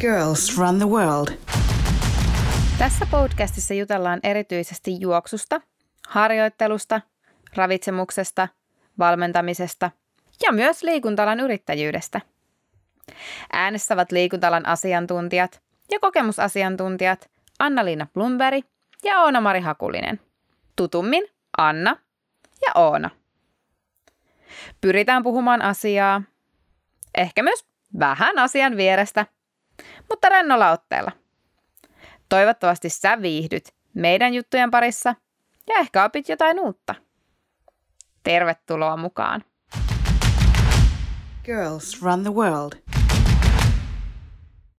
Girls Run the World. Tässä podcastissa jutellaan erityisesti juoksusta, harjoittelusta, ravitsemuksesta, valmentamisesta ja myös liikuntalan yrittäjyydestä. Äänessä ovat liikuntalan asiantuntijat ja kokemusasiantuntijat Anna-Liina Blumberg ja Oona-Mari Hakulinen. Tutummin Anna ja Oona. Pyritään puhumaan asiaa, ehkä myös vähän asian vierestä, mutta rennolla otteella. Toivottavasti sä viihdyt meidän juttujen parissa ja ehkä opit jotain uutta. Tervetuloa mukaan. Girls Run the World.